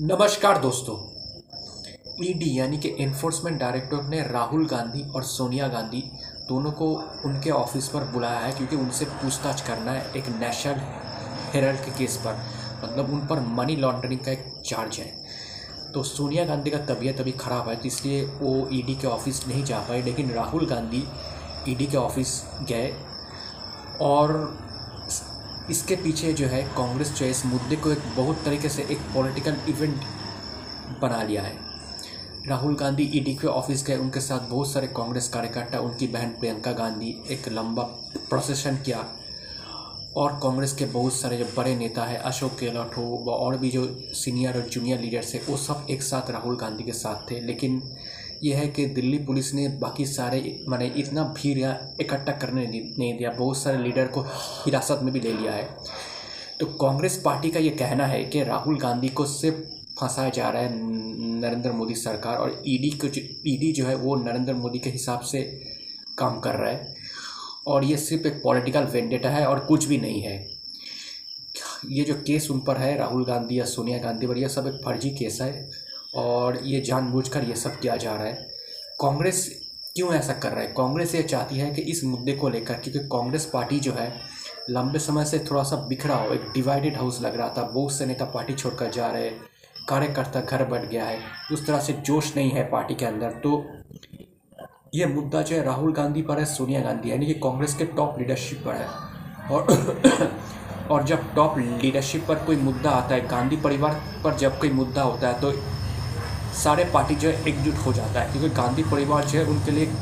नमस्कार दोस्तों। ईडी यानी कि एनफोर्समेंट डायरेक्टर ने राहुल गांधी और सोनिया गांधी दोनों को उनके ऑफ़िस पर बुलाया है क्योंकि उनसे पूछताछ करना है एक नेशनल हेरल्ड के केस पर। मतलब उन पर मनी लॉन्ड्रिंग का एक चार्ज है। तो सोनिया गांधी का तबीयत अभी ख़राब है तो इसलिए वो ईडी के ऑफ़िस नहीं जा पाए, लेकिन राहुल गांधी ईडी के ऑफ़िस गए और इसके पीछे जो है कांग्रेस जो है इस मुद्दे को एक बहुत तरीके से एक पॉलिटिकल इवेंट बना लिया है। राहुल गांधी ईडी के ऑफ़िस गए, उनके साथ बहुत सारे कांग्रेस कार्यकर्ता, उनकी बहन प्रियंका गांधी एक लंबा प्रोसेशन किया। और कांग्रेस के बहुत सारे जो बड़े नेता है, अशोक गहलोत हो व और भी जो सीनियर और जूनियर लीडर्स है, वो सब एक साथ राहुल गांधी के साथ थे। लेकिन यह है कि दिल्ली पुलिस ने बाकी सारे, माने इतना भीड़ यहाँ इकट्ठा करने नहीं दिया। बहुत सारे लीडर को हिरासत में भी ले लिया है। तो कांग्रेस पार्टी का ये कहना है कि राहुल गांधी को सिर्फ़ फंसाया जा रहा है नरेंद्र मोदी सरकार और ईडी को ईडी जो है वो नरेंद्र मोदी के हिसाब से काम कर रहा है। और ये सिर्फ़ एक पॉलिटिकल वेंडेटा है और कुछ भी नहीं है। ये जो केस उन पर है, राहुल गांधी या सोनिया गांधी, पर यह सब एक फर्जी केस है और ये जानबूझकर ये सब किया जा रहा है। कांग्रेस क्यों ऐसा कर रहा है? कांग्रेस ये चाहती है कि इस मुद्दे को लेकर, क्योंकि कांग्रेस पार्टी जो है, लंबे समय से थोड़ा सा बिखरा हो एक डिवाइडेड हाउस लग रहा था। बहुत से नेता पार्टी छोड़कर जा रहे, कार्यकर्ता घर बैठ गया है, उस तरह से जोश नहीं है पार्टी के अंदर। तो ये मुद्दा जो है, राहुल गांधी पर है, सोनिया गांधी। यानी कि कांग्रेस के टॉप लीडरशिप पर है। और और जब टॉप लीडरशिप पर कोई मुद्दा आता है, गांधी परिवार पर जब कोई मुद्दा होता है तो सारे पार्टी जो है, एकजुट हो जाता है। क्योंकि गांधी परिवार जो है, उनके लिए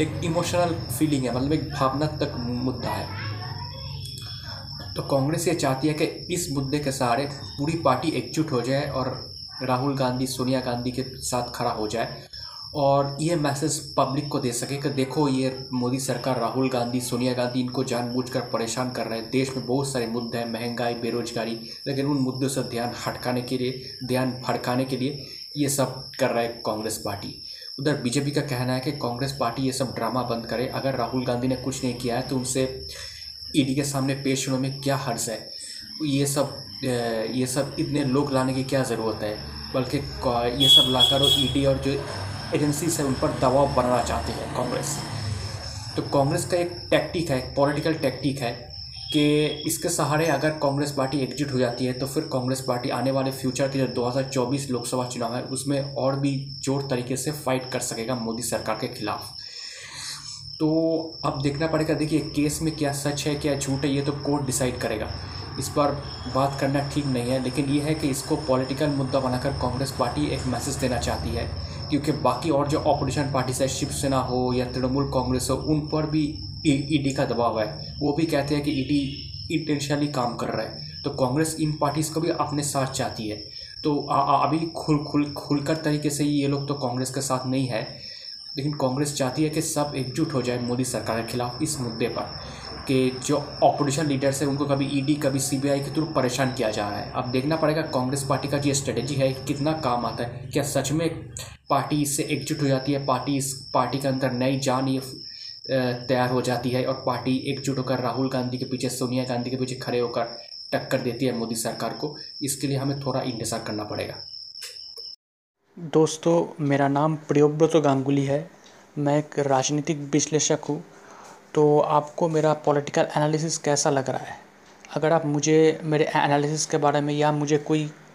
एक इमोशनल फीलिंग है मतलब एक भावनात्मक मुद्दा है। तो कांग्रेस ये चाहती है कि इस मुद्दे के सहारे पूरी पार्टी एकजुट हो जाए और राहुल गांधी, सोनिया गांधी के साथ खड़ा हो जाए। और ये मैसेज पब्लिक को दे सके कि देखो ये मोदी सरकार, राहुल गांधी, सोनिया गांधी इनको जानबूझकर परेशान कर रहे हैं। देश में बहुत सारे मुद्दे हैं, महँगाई, बेरोजगारी, लेकिन उन मुद्दों से ध्यान हटकाने के लिए, ध्यान भड़काने के लिए ये सब कर रहा है कांग्रेस पार्टी। उधर बीजेपी का कहना है कि कांग्रेस पार्टी ये सब ड्रामा बंद करे। अगर राहुल गांधी ने कुछ नहीं किया है तो उनसे ईडी के सामने पेश होने में क्या हर्ज है? ये सब ये सब इतने लोग लाने की क्या ज़रूरत है? बल्कि ये सब लाकर ईडी और जो एजेंसी से उन पर दबाव बनाना चाहते हैं कांग्रेस। तो कांग्रेस का एक टैक्टिक है पॉलिटिकल टैक्टिक है कि इसके सहारे अगर कांग्रेस पार्टी एकजुट हो जाती है तो फिर कांग्रेस पार्टी आने वाले फ्यूचर के जो 2024 लोकसभा चुनाव है उसमें और भी ज़ोर तरीके से फाइट कर सकेगा मोदी सरकार के खिलाफ। तो अब देखना पड़ेगा, देखिए केस में क्या सच है, क्या झूठ है, ये तो कोर्ट डिसाइड करेगा। इस पर बात करना ठीक नहीं है, लेकिन ये है कि इसको पॉलिटिकल मुद्दा बनाकर कांग्रेस पार्टी एक मैसेज देना चाहती है। क्योंकि बाकी और जो ऑपोजिशन पार्टीज़ है शिवसेना हो या तृणमूल कांग्रेस हो उन पर भी ईडी का दबाव है। वो भी कहते हैं कि ईडी इंटेंशनली काम कर रहा है। तो कांग्रेस इन पार्टीज़ को भी अपने साथ चाहती है। तो आ, आ, अभी खुल खुल खुलकर तरीके से ये लोग तो कांग्रेस के साथ नहीं है। लेकिन कांग्रेस चाहती है कि सब एकजुट हो जाए मोदी सरकार के खिलाफ इस मुद्दे पर कि जो ऑपोजिशन लीडर्स हैं उनको कभी ईडी कभी सीबीआई के थ्रू परेशान किया जा रहा है। अब देखना पड़ेगा कांग्रेस पार्टी का जो स्ट्रेटेजी है कितना काम आता है। क्या सच में पार्टी इससे एकजुट हो जाती है, पार्टी इस पार्टी के अंदर नई जान ये तैयार हो जाती है और पार्टी एकजुट होकर, राहुल गांधी के पीछे, सोनिया गांधी के पीछे खड़े होकर टक्कर देती है मोदी सरकार को। इसके लिए हमें थोड़ा इंतज़ार करना पड़ेगा। दोस्तों, मेरा नाम प्रियोव्रत गांगुली है। मैं एक राजनीतिक विश्लेषक हूँ। तो आपको मेरा पॉलिटिकल एनालिसिस कैसा लग रहा है? अगर आप मुझे, मेरे एनालिसिस के बारे में या मुझे कोई